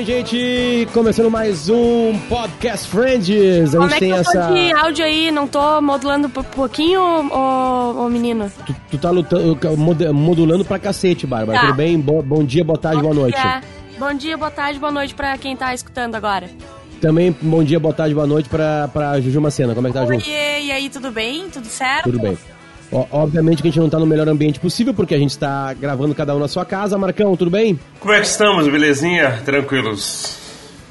bem, gente? Começando mais um Podcast Friends. A Como gente é tem que essa. de áudio aí? Não tô modulando um pouquinho, ô, ô menino? Tu, tu tá lutando, modulando pra cacete, Bárbara. Tá. Tudo bem? Bo, bom dia, boa tarde, bom boa noite. Dia. Bom dia, boa tarde, boa noite pra quem tá escutando agora. Também bom dia, boa tarde, boa noite pra, pra Juju Macena. Como é que tá, Ju? Oi, e aí, tudo bem? Tudo certo? Tudo bem. Obviamente que a gente não tá no melhor ambiente possível, porque a gente tá gravando cada um na sua casa. Marcão, tudo bem? Como é que estamos, belezinha? Tranquilos.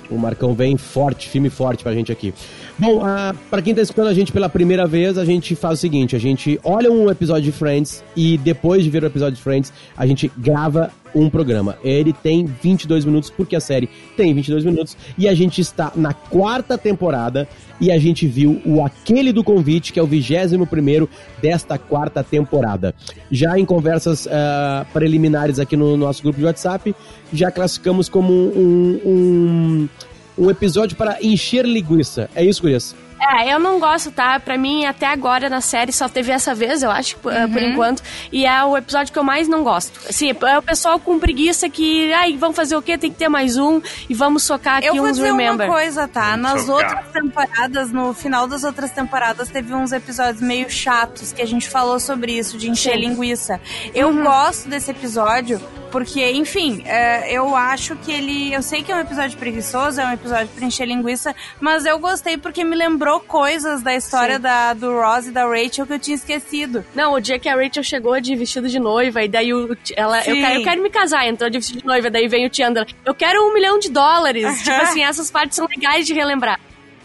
O Marcão vem forte, firme forte pra gente aqui. Bom, uh, para quem tá escutando a gente pela primeira vez, a gente faz o seguinte: a gente olha um episódio de Friends e depois de ver o episódio de Friends, a gente grava um programa. Ele tem 22 minutos, porque a série tem 22 minutos, e a gente está na quarta temporada e a gente viu o Aquele do Convite, que é o 21 primeiro desta quarta temporada. Já em conversas uh, preliminares aqui no nosso grupo de WhatsApp, já classificamos como um, um um episódio para encher linguiça. É isso, Gurias? É, eu não gosto, tá? Pra mim, até agora na série só teve essa vez, eu acho, uhum. por enquanto. E é o episódio que eu mais não gosto. Assim, é o pessoal com preguiça que, ai, vamos fazer o quê? Tem que ter mais um e vamos socar aqui eu uns vou dizer Remember. uma coisa, tá? Nas socar. outras temporadas, no final das outras temporadas, teve uns episódios meio chatos que a gente falou sobre isso, de encher Sim. linguiça. Eu uhum. gosto desse episódio porque, enfim, é, eu acho que ele. Eu sei que é um episódio preguiçoso, é um episódio pra encher linguiça, mas eu gostei porque me lembrou coisas da história da, do Ross e da Rachel que eu tinha esquecido. Não, o dia que a Rachel chegou de vestido de noiva, e daí o, ela. Eu quero, eu quero, me casar, entrou de vestido de noiva, daí vem o Chandler. Eu quero um milhão de dólares. tipo assim, essas partes são legais de relembrar.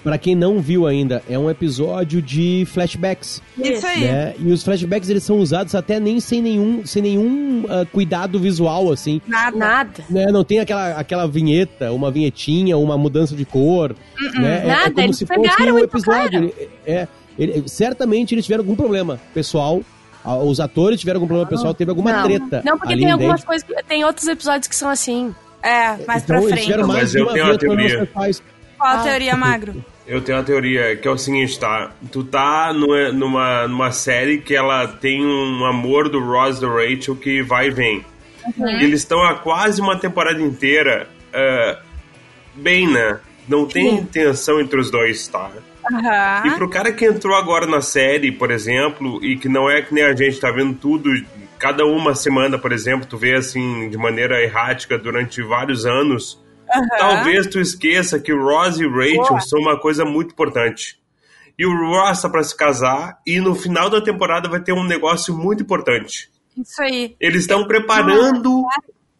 Para quem não viu ainda, é um episódio de flashbacks. Isso aí. Né? E os flashbacks eles são usados até nem sem nenhum, sem nenhum uh, cuidado visual assim. Nada. Nada. Né? Não tem aquela, aquela vinheta, uma vinhetinha, uma mudança de cor. Uh -uh. Né? Nada. É, é como eles se fosse um episódio. É, ele, certamente eles tiveram algum problema pessoal os atores tiveram algum problema pessoal, teve alguma não. treta. Não, porque tem algumas dentro. coisas, tem outros episódios que são assim. É, mais então, pra frente. Mas eu tenho uma teoria. Qual a teoria, Magro? Eu tenho uma teoria que é o seguinte, tá? Tu tá numa, numa série que ela tem um amor do Ross e do Rachel que vai e vem. Uhum. E eles estão há quase uma temporada inteira uh, bem, né? Não tem Sim. tensão entre os dois, tá? Uhum. E pro cara que entrou agora na série, por exemplo, e que não é que nem a gente tá vendo tudo, cada uma semana, por exemplo, tu vê assim, de maneira errática durante vários anos Uhum. Talvez tu esqueça que o Ross e o Rachel Boa. são uma coisa muito importante. E o Ross tá pra se casar e no final da temporada vai ter um negócio muito importante. Isso aí. Eles estão preparando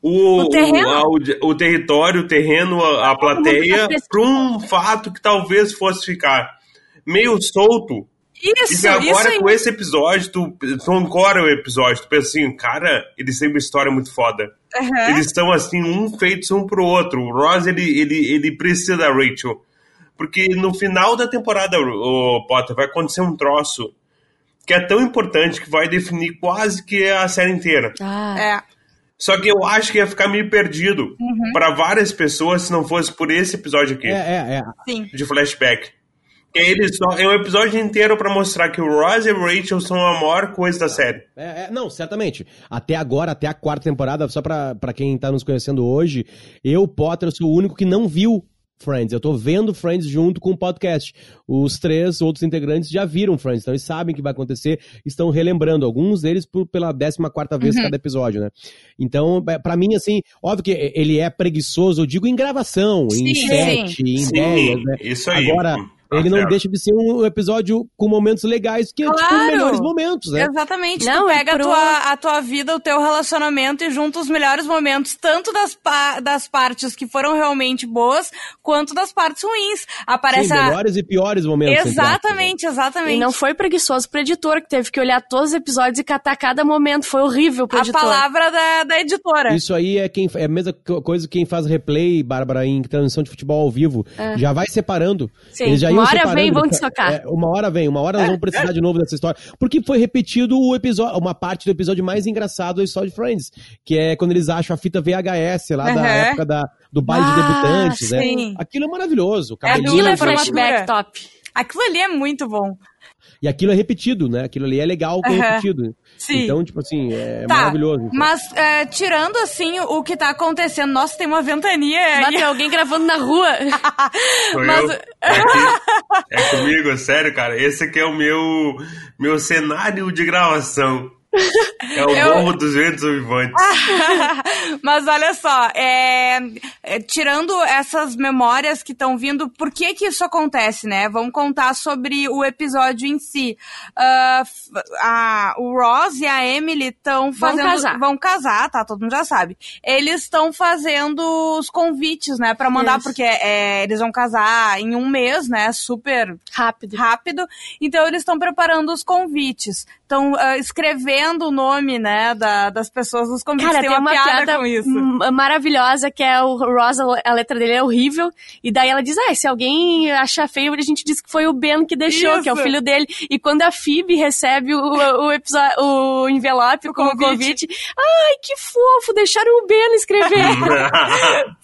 o, o, o, o, território, o terreno, a, a plateia para um fato que talvez fosse ficar meio solto isso, e agora isso com esse episódio, tu, tu ancora o episódio, tu pensa assim, cara, eles têm uma história muito foda. Uhum. Eles estão assim, um feitos um pro outro. O Ross, ele, ele, ele precisa da Rachel. Porque no final da temporada, o Potter, vai acontecer um troço que é tão importante que vai definir quase que a série inteira. Ah. É. Só que eu acho que ia ficar meio perdido uhum. para várias pessoas se não fosse por esse episódio aqui. É, é, é. Sim. De flashback. Ele só, é um episódio inteiro para mostrar que o Ross e o Rachel são a maior coisa da série. É, é, não, certamente. Até agora, até a quarta temporada, só pra, pra quem tá nos conhecendo hoje, eu, Potter, sou o único que não viu Friends. Eu tô vendo Friends junto com o podcast. Os três outros integrantes já viram Friends, então eles sabem o que vai acontecer, estão relembrando, alguns deles por, pela 14 quarta vez uhum. cada episódio, né? Então, é, para mim, assim, óbvio que ele é preguiçoso, eu digo em gravação, sim, em set, em sim, ideias, né? Isso aí. Agora, ele não deixa de ser um episódio com momentos legais, que é tipo, claro. tipo melhores momentos, né? Exatamente. Não, tu pega é pro... a, tua, a tua vida, o teu relacionamento e junta os melhores momentos, tanto das, pa das partes que foram realmente boas, quanto das partes ruins. Aparece Sim, a... melhores e piores momentos. Exatamente, exatamente. E não foi preguiçoso pro editor, que teve que olhar todos os episódios e catar cada momento. Foi horrível pro a editor. A palavra da, da editora. Isso aí é, quem, é a mesma coisa que quem faz replay, Bárbara, em transmissão de futebol ao vivo. É. Já vai separando. Sim, Eles já uma hora vem, vão te é, uma hora vem, uma hora nós vamos precisar de novo dessa história. Porque foi repetido o episódio, uma parte do episódio mais engraçado da história de Friends, que é quando eles acham a fita VHS lá uhum. da época da, do baile ah, de debutantes, né? Aquilo é maravilhoso. Aquilo é flashback top. Aquilo ali é muito bom. E aquilo é repetido, né? Aquilo ali é legal que é repetido. Sim. Então, tipo assim, é Tá, maravilhoso. Mas é, tirando assim o que tá acontecendo, nossa, tem uma ventania aí. Mas tem alguém gravando na rua. Mas- eu. É, é comigo, sério, cara. Esse aqui é o meu, meu cenário de gravação. É o Eu- Morro dos Ventos Vivantes. Mas olha só, é, é, tirando essas memórias que estão vindo, por que que isso acontece, né? Vamos contar sobre o episódio em si. Ah, f- a- o Ross e a Emily estão fazendo... casar. Vão casar, tá? Todo mundo já sabe. Eles estão fazendo os convites, né? Pra mandar, Isso. porque é, eles vão casar em um mês, né? Super Rápido. rápido. Então eles estão preparando os convites. Estão escrevendo o nome, né, da- das pessoas nos convites. Cara, tem, tem uma, uma piada, piada com isso. maravilhosa que é o Ross, a letra dele é horrível. E daí ela diz: Ah, se alguém achar feio, a gente diz que foi o Ben que deixou, que é o Isso. filho dele. E quando a Phoebe recebe o, o, episódio, o envelope com o convite. convite, ai, que fofo, deixaram o Ben escrever.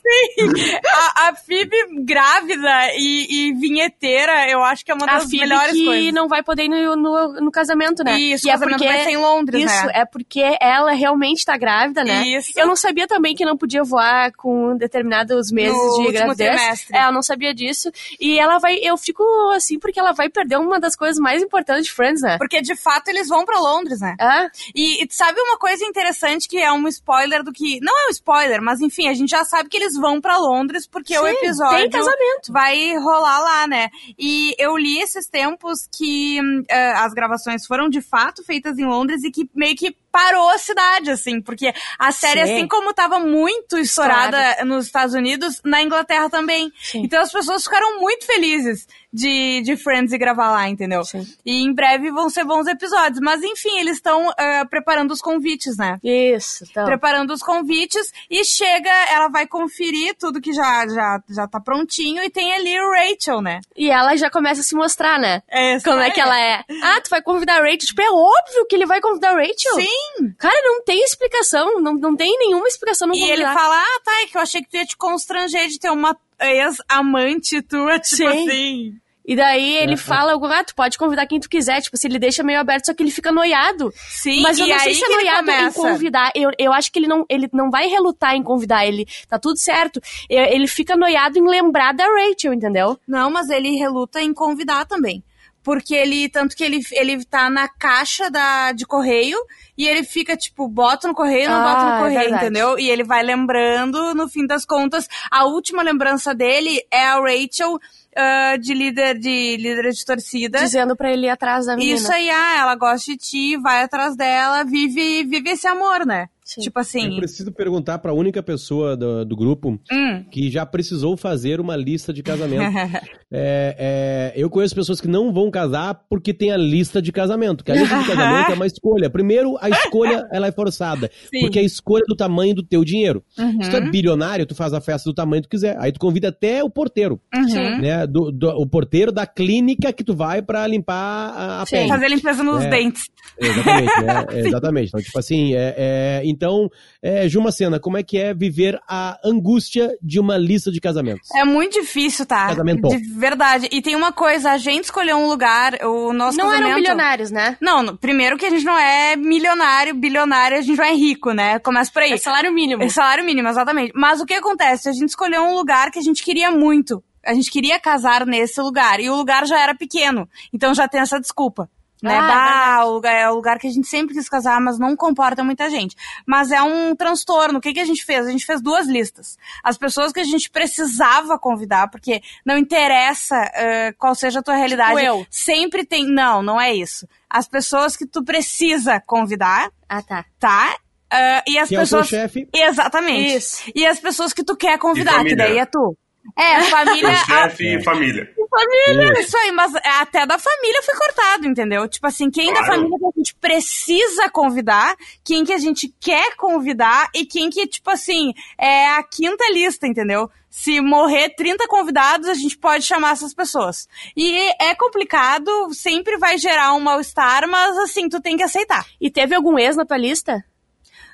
a, a Phoebe grávida e, e vinheteira, eu acho que é uma a das Phoebe melhores que coisas. não vai poder ir no, no, no casamento, né? Isso, e o casamento vai ser em Londres, Isso, né? é porque ela realmente tá grávida, né? Isso. Eu não sabia também que não podia voar com determinados meses No de gravidez. trimestre. É, eu não sabia disso. E ela vai, eu fico assim, porque ela vai perder uma das coisas mais importantes de Friends, né? Porque de fato eles vão pra Londres, né? É? E, e sabe uma coisa interessante que é um spoiler do que. Não é um spoiler, mas enfim, a gente já sabe que eles vão pra Londres porque o Sim, episódio tem casamento. vai rolar lá, né? E eu li esses tempos que eh, as gravações foram de fato feitas em Londres e que meio que parou a cidade, assim, porque a série, Sim. assim como tava muito estourada nos Estados Unidos, na Inglaterra também. Sim. Então as pessoas ficaram muito felizes de, de Friends e gravar lá, entendeu? Sim. E em breve vão ser bons episódios. Mas enfim, eles estão eh, preparando os convites, né? Isso, então. Preparando os convites e chega, ela vai conferir tudo que já, já, já tá prontinho e tem ali o Rachel, né? E ela já começa a se mostrar, né? Essa Como é que ela é? Ah, tu vai convidar a Rachel? Tipo, é óbvio que ele vai convidar a Rachel. Sim! Cara, não tem explicação. Não, não tem nenhuma explicação no E ele fala, ah, tá, é que eu achei que tu ia te constranger de ter uma ex-amante tua, tipo Sim. assim. E daí ele É, fala, ah, tu pode convidar quem tu quiser. Tipo, se ele deixa meio aberto, só que ele fica noiado. Sim, Mas eu e não sei se é noiado em convidar. Eu, eu acho que ele não, ele não vai relutar em convidar ele. Tá tudo certo. Ele fica noiado em lembrar da Rachel, entendeu? Não, mas ele reluta em convidar também. Porque ele, tanto que ele, ele tá na caixa da, de correio e ele fica, tipo, bota no correio, não Ah, bota no é correio, verdade. entendeu? E ele vai lembrando, no fim das contas, a última lembrança dele é a Rachel ah, de líder de líder de torcida. Dizendo pra ele ir atrás da menina. Isso aí, ah, ela gosta de ti, vai atrás dela, vive, vive esse amor, né? Sim. Tipo assim. Eu preciso perguntar pra única pessoa do, do grupo Hum. que já precisou fazer uma lista de casamento. É, é, eu conheço pessoas que não vão casar porque tem a lista de casamento. Que a lista de casamento é uma escolha. Primeiro, a escolha ela é forçada. Sim. Porque é a escolha do tamanho do teu dinheiro. Uhum. Se tu é bilionário, tu faz a festa do tamanho que tu quiser. Aí tu convida até o porteiro. Uhum. Né? Do, do- o porteiro da clínica que tu vai pra limpar a, a Sim. pele. Fazer limpeza nos É. dentes. Exatamente, né? É, Exatamente. Então, tipo assim, é, é, então, é, Jumacena, como é que é viver a angústia de uma lista de casamentos? É muito difícil, tá? Casamento. De verdade. E tem uma coisa, a gente escolheu um lugar, o nosso Não casamento... eram bilionários, né? Não, no- primeiro que a gente não é milionário, bilionário, a gente não é rico, né? Começa por aí. É salário mínimo. É salário mínimo, exatamente. Mas o que acontece? A gente escolheu um lugar que a gente queria muito. A gente queria casar nesse lugar. E o lugar já era pequeno. Então já tem essa desculpa. Né? Ah, bah, o lugar, é o lugar que a gente sempre quis casar, mas não comporta muita gente. Mas é um transtorno. O que, que a gente fez? A gente fez duas listas. As pessoas que a gente precisava convidar, porque não interessa eh, qual seja a tua realidade. Tipo eu. Sempre tem. Não, não é isso. As pessoas que tu precisa convidar, Ah, tá. tá? Ah, e as Que é o teu pessoas. chefe. Exatamente. Isso. E as pessoas que tu quer convidar, que daí é tu. É, família. O chefe e família. Família, isso aí, mas até da família foi cortado, entendeu? Tipo assim, quem da Claro. família que a gente precisa convidar, quem que a gente quer convidar e quem que, tipo assim, é a quinta lista, entendeu? Se morrer 30 convidados, a gente pode chamar essas pessoas. E é complicado, sempre vai gerar um mal-estar, mas assim, tu tem que aceitar. E teve algum ex na tua lista?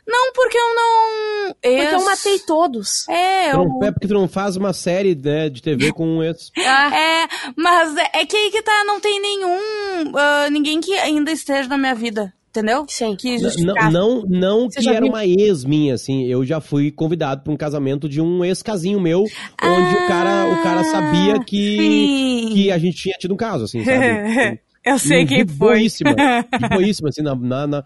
Não, porque eu não. Porque eu matei todos. É, eu. não- é porque tu não faz uma série né, de TV com esse. É, mas é é que aí que tá, não tem nenhum. ah, ninguém que ainda esteja na minha vida, entendeu? Sim. Que Não, não, não que era viu? uma ex minha, assim. Eu já fui convidado para um casamento de um ex-casinho meu, onde o cara, o cara sabia que, Ah, sim. que a gente tinha tido um caso, assim, sabe? Eu sei Hum, quem foi. Boíssima, boíssima, assim, na, na- na-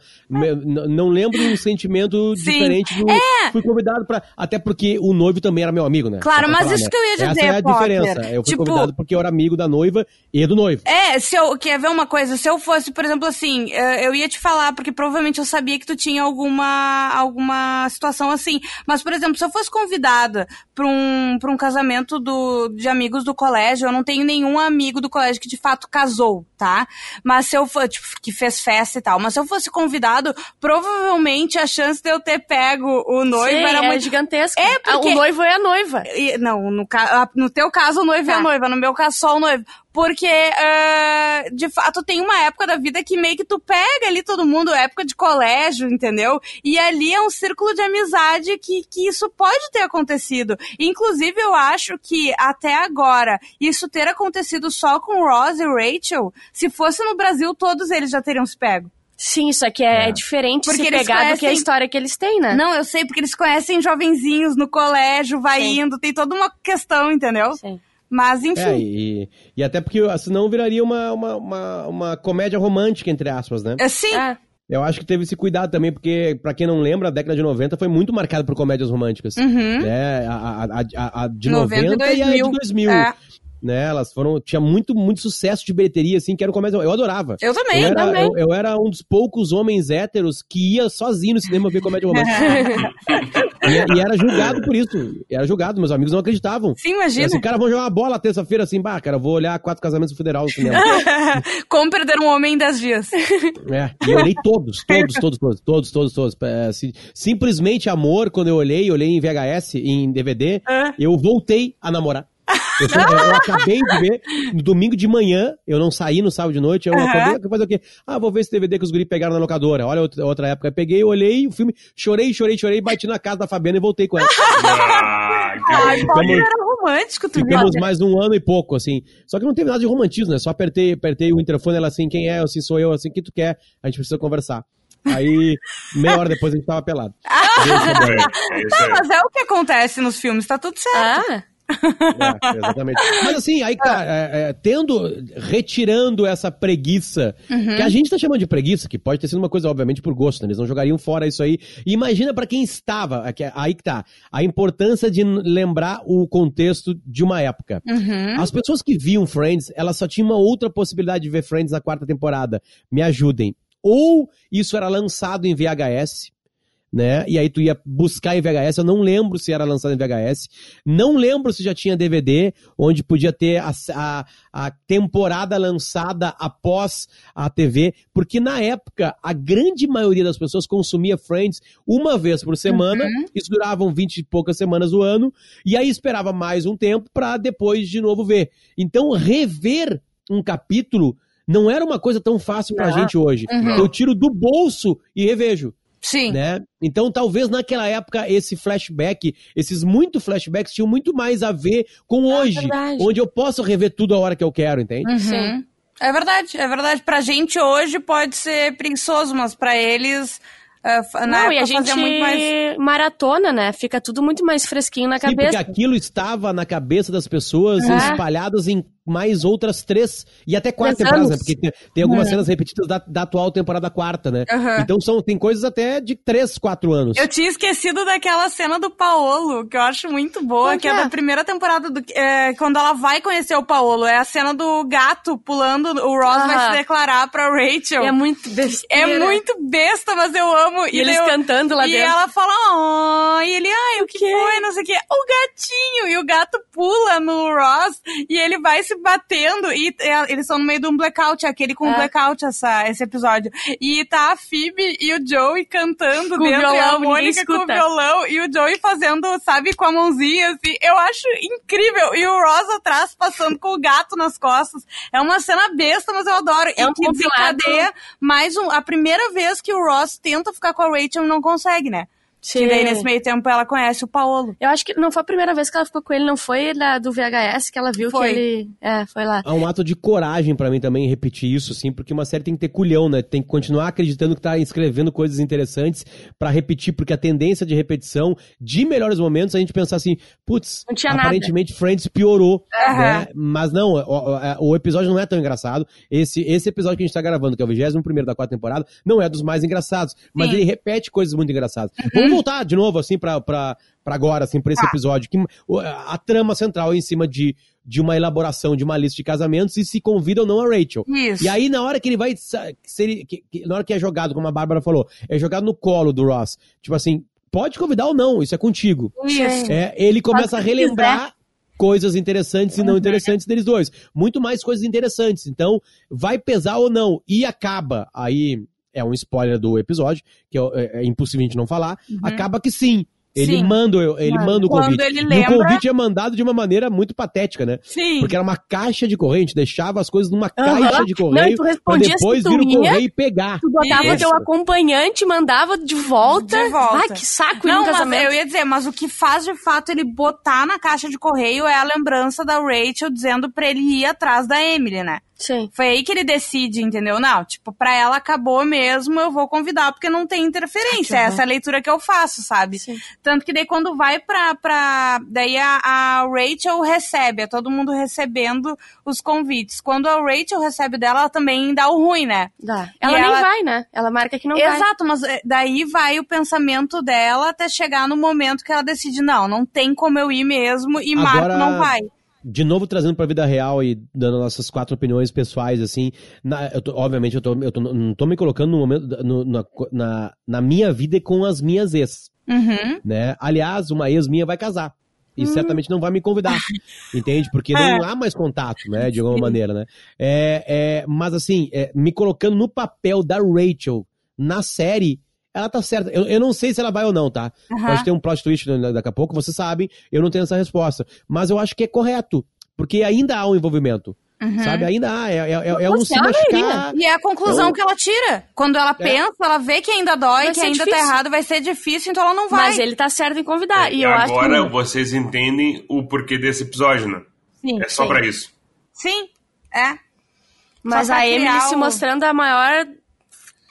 não lembro um sentimento Sim. É. diferente do... Fui convidado pra... Até porque o noivo também era meu amigo, né? Claro, mas falar, isso né? que eu ia dizer, Essa é a Potter. diferença. Eu fui Tipo- convidado porque eu era amigo da noiva e do noivo. É, se eu quer ver uma coisa, se eu fosse, por exemplo, assim, eu ia te falar, porque provavelmente eu sabia que tu tinha alguma alguma situação assim. Mas, por exemplo, se eu fosse convidada pra um, pra um casamento do, de amigos do colégio, eu não tenho nenhum amigo do colégio que de fato casou, tá? Mas se eu for, tipo, que fez festa e tal, mas se eu fosse convidado, provavelmente a chance de eu ter pego o noivo Sim, era é muito gigantesca. É, Ah, porque- O noivo é a noiva. e- Não, no, ca- no teu caso o noivo é Tá. a noiva, no meu caso só o noivo. Porque, ah, de fato, tem uma época da vida que meio que tu pega ali todo mundo, época de colégio, entendeu? E ali é um círculo de amizade que, que isso pode ter acontecido. Inclusive, eu acho que até agora, isso ter acontecido só com Ross e Rachel, se fosse no Brasil, todos eles já teriam se pego. Sim, isso aqui é, É. diferente Porque se eles pegar do que a conhecem- história que eles têm, né? Não, eu sei, porque eles conhecem jovenzinhos no colégio, vai Sim. indo, tem toda uma questão, entendeu? Sim. Mas, enfim. É, e, e até porque senão viraria uma, uma, uma, uma comédia romântica, entre aspas, né? É, Sim, É. Eu acho que teve esse cuidado também, porque, pra quem não lembra, a década de 90 foi muito marcada por comédias românticas. Uhum. Né? A, a, a, a- de 90 90, e e a de 2000. 2000. É. Né? Elas foram. Tinha muito, muito sucesso de bilheteria, assim, que era comédia. Eu adorava. Eu também, eu, era, também. eu, eu era um dos poucos homens héteros que ia sozinho no cinema ver comédia romântica. e, e era julgado por isso. Era julgado, meus amigos não acreditavam. Sim, imagina. Assim, cara, vão jogar uma bola terça-feira assim, bah, cara, vou olhar quatro casamentos federal no cinema. Como perder um homem em 10 dias. É, e eu olhei todos, todos, todos, todos, todos, todos, todos. É, si- simplesmente amor, quando eu olhei, olhei em VHS, em DVD, Ah. eu voltei a namorar. Eu, fui- eu- eu acabei de ver no domingo de manhã, eu não saí no sábado de noite, eu Aham. acabei, fazer o quê? Ah, vou ver esse DVD que os guri pegaram na locadora. Olha outra, outra época. Eu peguei, olhei o filme, chorei, chorei, chorei, bati na casa da Fabiana e voltei com ela. Ah, que Ai, era romântico, tu viu? Ficamos mais um ano e pouco, assim. Só que não teve nada de romantismo, né? Só apertei, apertei o interfone, ela assim, quem é? Assim, sou eu, assim, o que tu quer? A gente precisa conversar. Aí, meia hora depois a gente tava pelado. Beijo, É, é Tá, mas é o que acontece nos filmes, tá tudo certo. Ah, É, exatamente. Mas assim, aí, cara, é, é, tendo, retirando essa preguiça, que a gente tá chamando de preguiça, que pode ter sido uma coisa, obviamente, por gosto, né? Eles não jogariam fora isso aí. E imagina pra quem estava, é aí que tá, a importância de lembrar o contexto de uma época. Uhum. As pessoas que viam Friends, elas só tinham uma outra possibilidade de ver Friends na quarta temporada. Me ajudem. Ou isso era lançado em VHS, né? E aí tu ia buscar em VHS. Eu não lembro se era lançado em VHS. Não lembro se já tinha DVD, onde podia ter a, a, a temporada lançada após a TV. Porque na época, a grande maioria das pessoas consumia Friends uma vez por semana. Isso duravam 20 e poucas semanas do ano. E aí esperava mais um tempo pra depois de novo ver. Então, rever um capítulo não era uma coisa tão fácil pra Não. gente hoje. Uhum. Eu tiro do bolso e revejo Sim. né? Então, talvez naquela época esse flashback, esses muito flashbacks tinham muito mais a ver com hoje, verdade. onde eu posso rever tudo a hora que eu quero, entende? Uhum. Sim. É verdade, é verdade. Pra gente hoje pode ser preguiçoso, mas pra eles, na não, e época a gente fazia muito mais. maratona, né? Fica tudo muito mais fresquinho na Sim, porque cabeça. aquilo estava na cabeça das pessoas É. espalhadas em mais outras três e até quatro Três temporadas, né? Porque tem, tem algumas cenas repetidas da, da atual temporada quarta, né? Aham. Então são, tem coisas até de três, quatro anos. Eu tinha esquecido daquela cena do Paolo, que eu acho muito boa, que que é é? da primeira temporada, do, é, quando ela vai conhecer o Paolo. É a cena do gato pulando, o Ross vai Aham. se declarar pra Rachel. E é muito É besteira. muito besta, mas eu amo. E eles daí eu- cantando lá e dentro. ela fala, oh, e ele, ai, o que quê? foi? Não sei o quê. O gatinho. E o gato pula no Ross e ele vai se se batendo e é, eles estão no meio de um blackout, aquele com é. blackout essa, esse episódio. E tá a Phoebe e o Joey cantando com dentro, violão, e a Mônica com o violão e o Joey fazendo, sabe, com a mãozinha, assim. Eu acho incrível. E o Ross atrás passando com o gato nas costas. É uma cena besta, mas eu adoro. É e um que desencadeia mais um, a primeira vez que o Ross tenta ficar com a Rachel e não consegue, né? Sim. Que daí, nesse meio tempo, ela conhece o Paolo. Eu acho que não foi a primeira vez que ela ficou com ele, não foi da, do VHS que ela viu foi. que ele. É, foi lá. É um ato de coragem para mim também repetir isso, assim, porque uma série tem que ter culhão, né? Tem que continuar acreditando que tá escrevendo coisas interessantes para repetir, porque a tendência de repetição de melhores momentos é a gente pensar assim, putz, aparentemente nada. Friends piorou, uhum. né? Mas não, o, o, o, episódio não é tão engraçado. Esse, esse episódio que a gente tá gravando, que é o 21 da quarta temporada, não é dos mais engraçados, mas Sim. ele repete coisas muito engraçadas. Uhum voltar de novo, assim, pra, pra, pra agora, assim, pra esse ah. episódio. Que, a trama central é em cima de, de uma elaboração de uma lista de casamentos e se convida ou não a Rachel. Isso. E aí, na hora que ele vai. Se que, que, na hora que é jogado, como a Bárbara falou, é jogado no colo do Ross. Tipo assim, pode convidar ou não, isso é contigo. Isso. É, ele começa a relembrar coisas interessantes e não uhum. interessantes deles dois. Muito mais coisas interessantes. Então, vai pesar ou não. E acaba aí é um spoiler do episódio, que é, é, é impossível a gente não falar, uhum. acaba que sim. Ele sim. manda, ele Mano, manda o convite. Ele lembra... E o convite é mandado de uma maneira muito patética, né? Sim. Porque era uma caixa de gente deixava as coisas numa uhum. caixa de correio não, pra depois vir o correio e pegar. Tu botava teu acompanhante, mandava de volta. De volta. Ai, que saco não, casamento. eu ia dizer, mas o que faz de fato ele botar na caixa de correio é a lembrança da Rachel dizendo pra ele ir atrás da Emily, né? Sim. Foi aí que ele decide, entendeu? Não, tipo, pra ela acabou mesmo, eu vou convidar, porque não tem interferência. Ah, Essa é a leitura que eu faço, sabe? Sim. Tanto que daí quando vai pra. pra daí a, a, Rachel recebe, é todo mundo recebendo os convites. Quando a Rachel recebe dela, ela também dá o ruim, né? Dá. Ela e nem ela... vai, né? Ela marca que não Exato, vai. Exato, mas eh, daí vai o pensamento dela até chegar no momento que ela decide, não, não tem como eu ir mesmo, e Agora... Marco não vai de novo trazendo pra vida real e dando nossas quatro opiniões pessoais, assim, na, eu tô, obviamente eu, tô, eu tô, não tô me colocando no momento, no, na, na, na, minha vida e com as minhas ex, uhum. né? Aliás, uma ex minha vai casar. E uhum. certamente não vai me convidar, entende? Porque não é. há mais contato, né? De alguma Sim. maneira, né? É, é, mas assim, é, me colocando no papel da Rachel na série, ela tá certa. Eu, eu não sei se ela vai ou não, tá? Uhum. Pode ter um plot twist daqui a pouco, vocês sabem, eu não tenho essa resposta. Mas eu acho que é correto, porque ainda há um envolvimento. Uhum. Sabe? Ainda há. É, é, é um se machucar. E é a conclusão é que ela tira. Quando ela é. pensa, ela vê que ainda dói, vai que ainda tá difícil. tá errado, vai ser difícil, então ela não vai. Mas ele tá certo em convidar. É, e eu agora acho que... vocês entendem o porquê desse episódio, né? Sim, é só para isso. Sim, é. Mas a Emily o... se mostrando a maior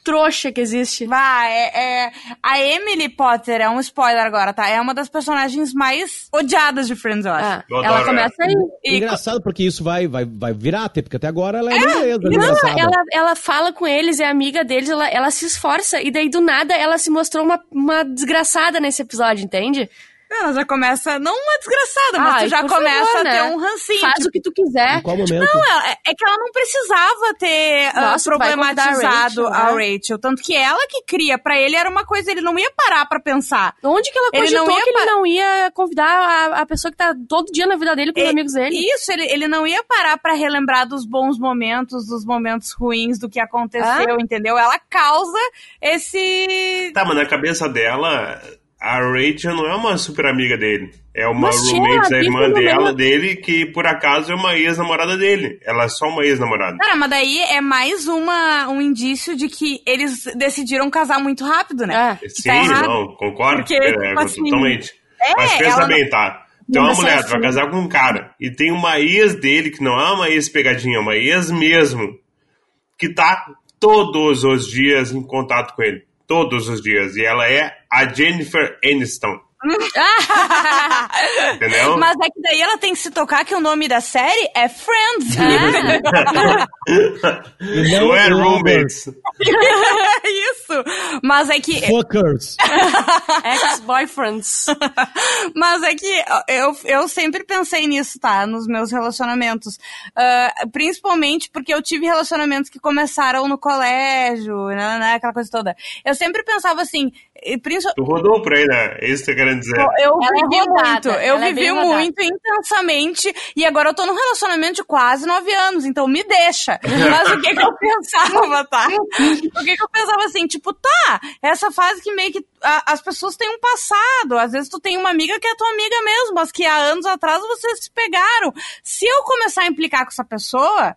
trouxa que existe. Vai, é, é, A Emily Potter, é um spoiler agora, tá? É uma das personagens mais odiadas de Friends, eu acho. É. ela começa aí. E... Engraçado, porque isso vai, vai, vai virar, porque até agora ela é, é beleza. Não, ela, ela fala com eles, é amiga deles, ela, ela se esforça, e daí do nada ela se mostrou uma, uma desgraçada nesse episódio, entende? Ela já começa, não uma desgraçada, mas Ai, tu já começa favor, a ter né? um rancinho. Faz tipo, o que tu quiser. Em qual momento? Não, é, é que ela não precisava ter ah, Nossa, uh, problematizado a Rachel, a né? Rachel, Tanto que ela que cria, pra ele era uma coisa, ele não ia parar pra pensar. Onde que ela cogitou ele não ia que ele não ia convidar a, a, pessoa que tá todo dia na vida dele com os amigos dele? Isso, ele, ele não ia parar pra relembrar dos bons momentos, dos momentos ruins, do que aconteceu, ah? entendeu? Ela causa esse... Tá, mas na cabeça dela a Rachel não é uma super amiga dele. É uma Mas roommate da irmã dela, dele, que por acaso é uma ex-namorada dele. Ela é só uma ex-namorada. Cara, mas daí é mais uma, um indício de que eles decidiram casar muito rápido, né? É. Sim, tá não, concordo. Porque, é, tipo assim, totalmente. É, Mas pensa bem, não... tá? Tem uma mulher, tu vai casar com um cara, e tem uma ex dele, que não é uma ex-pegadinha, é uma ex mesmo, que tá todos os dias em contato com ele todos os dias. E ela é a Jennifer Aniston. Entendeu? Mas é que daí ela tem que se tocar que o nome da série é Friends. Ah. não é Roommates. Isso. Mas é que. Fuckers. Ex-boyfriends. Mas é que eu, eu sempre pensei nisso, tá? Nos meus relacionamentos. Uh, principalmente porque eu tive relacionamentos que começaram no colégio, né, né, aquela coisa toda. Eu sempre pensava assim. Principal... Tu rodou por aí, né? Isso que querendo dizer. Eu, eu vivi é muito. Eu Ela vivi é muito intensamente. E agora eu tô num relacionamento de quase nove anos, então me deixa. Mas o que que eu pensava, tá? O que que eu pensava assim, tipo, tá, essa fase que meio que a, as pessoas têm um passado. Às vezes tu tem uma amiga que é tua amiga mesmo, mas que há anos atrás vocês se pegaram. Se eu começar a implicar com essa pessoa, é, é,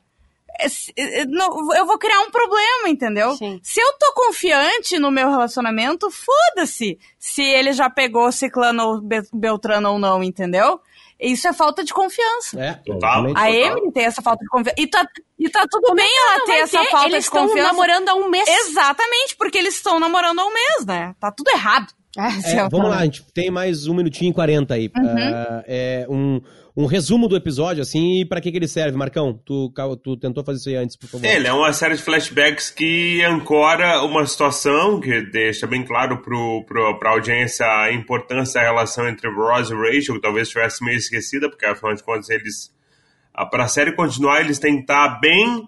eu vou criar um problema, entendeu? Sim. Se eu tô confiante no meu relacionamento, foda-se se ele já pegou ciclano ou beltrano ou não, entendeu? Isso é falta de confiança. É, total. A Emily tem essa falta de confiança. E tá, e tá tudo Como bem é ela ter essa ter? falta eles de confiança. Eles estão namorando há um mês. Exatamente, porque eles estão namorando há um mês, né? Tá tudo errado. É, é vamos lá, a gente tem mais um minutinho e quarenta aí. Uhum. Uh, é um um resumo do episódio, assim, e pra que, que ele serve, Marcão? Tu, tu tentou fazer isso aí antes, por favor. Ele é uma série de flashbacks que ancora uma situação, que deixa bem claro pro, pra audiência a importância da relação entre Ross e Rachel, que talvez estivesse meio esquecida, porque afinal de contas eles. Pra série continuar, eles têm que estar bem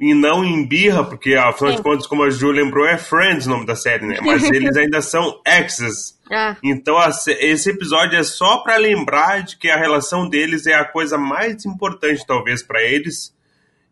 e não em birra, porque afinal de contas, como a Ju lembrou, é Friends o nome da série, né? Mas eles ainda são exes. É. Então esse episódio é só para lembrar de que a relação deles é a coisa mais importante, talvez, para eles.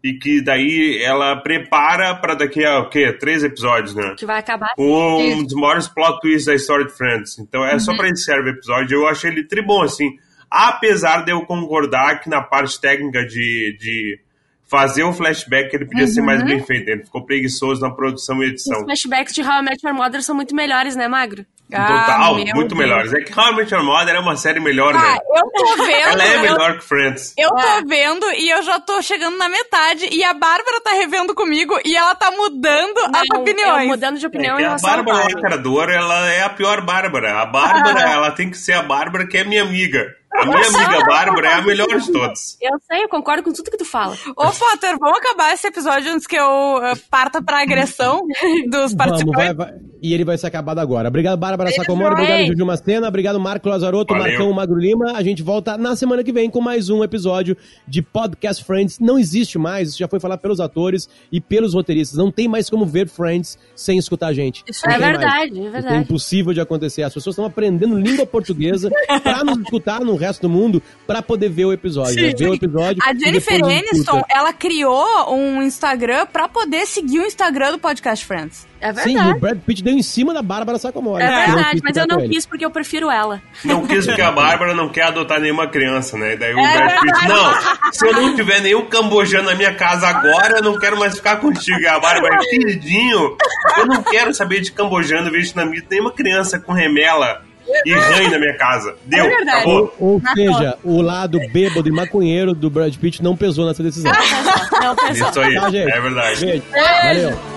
E que daí ela prepara para daqui a o quê? Três episódios, né? Que vai acabar. Um dos maiores plot twists da história de Friends. Então é uhum. só pra isso serve o episódio. Eu achei ele tribom, assim. Apesar de eu concordar que na parte técnica de, de fazer o flashback ele podia uhum. ser mais uhum. bem feito. Ele ficou preguiçoso na produção e edição. Os flashbacks de How I Met Your Mother são muito melhores, né, Magro? Total, ah, muito Deus. melhores. É que How I Met Your Mother é uma série melhor, ah, né? Eu tô vendo. Ela é melhor que Friends. Eu tô é. vendo e eu já tô chegando na metade e a Bárbara tá revendo comigo e ela tá mudando Não, as opiniões. mudando de opinião é, em A Bárbara lacradora, ela é a pior Bárbara. A Bárbara, ah. ela tem que ser a Bárbara que é minha amiga. A minha amiga Bárbara é a melhor de todos. Eu sei, eu concordo com tudo que tu fala. Ô, Potter, vamos acabar esse episódio antes que eu uh, parta pra agressão dos participantes. Vamos, vai, vai. E ele vai ser acabado agora. Obrigado, Bárbara Sacomori. Obrigado, Juju Macena. Obrigado, Marco Lazarotto, Valeu. Marcão Magro Lima. A gente volta na semana que vem com mais um episódio de Podcast Friends. Não existe mais, isso já foi falado pelos atores e pelos roteiristas. Não tem mais como ver Friends sem escutar a gente. Isso é verdade, mais. é verdade. é impossível de acontecer. As pessoas estão aprendendo língua portuguesa pra nos escutar no resto do mundo para poder ver o episódio. Né? Ver o episódio. A Jennifer Aniston, ela criou um Instagram para poder seguir o Instagram do Podcast Friends. É verdade. Sim, o Brad Pitt deu em cima da Bárbara Sacomori. É verdade, mas eu não quis porque eu prefiro ela. Não quis porque a Bárbara não quer adotar nenhuma criança, né? Daí o é Brad Pitt, não, se eu não tiver nenhum cambojano na minha casa agora, eu não quero mais ficar contigo. E a Bárbara, queridinho, eu não quero saber de cambojano vietnamita, nenhuma criança com remela e rãe na minha casa. Deu, é acabou. Ou, ou seja, o lado bêbado e maconheiro do Brad Pitt não pesou nessa decisão. não pesou. Isso aí, tá, é verdade. Beijo. Valeu.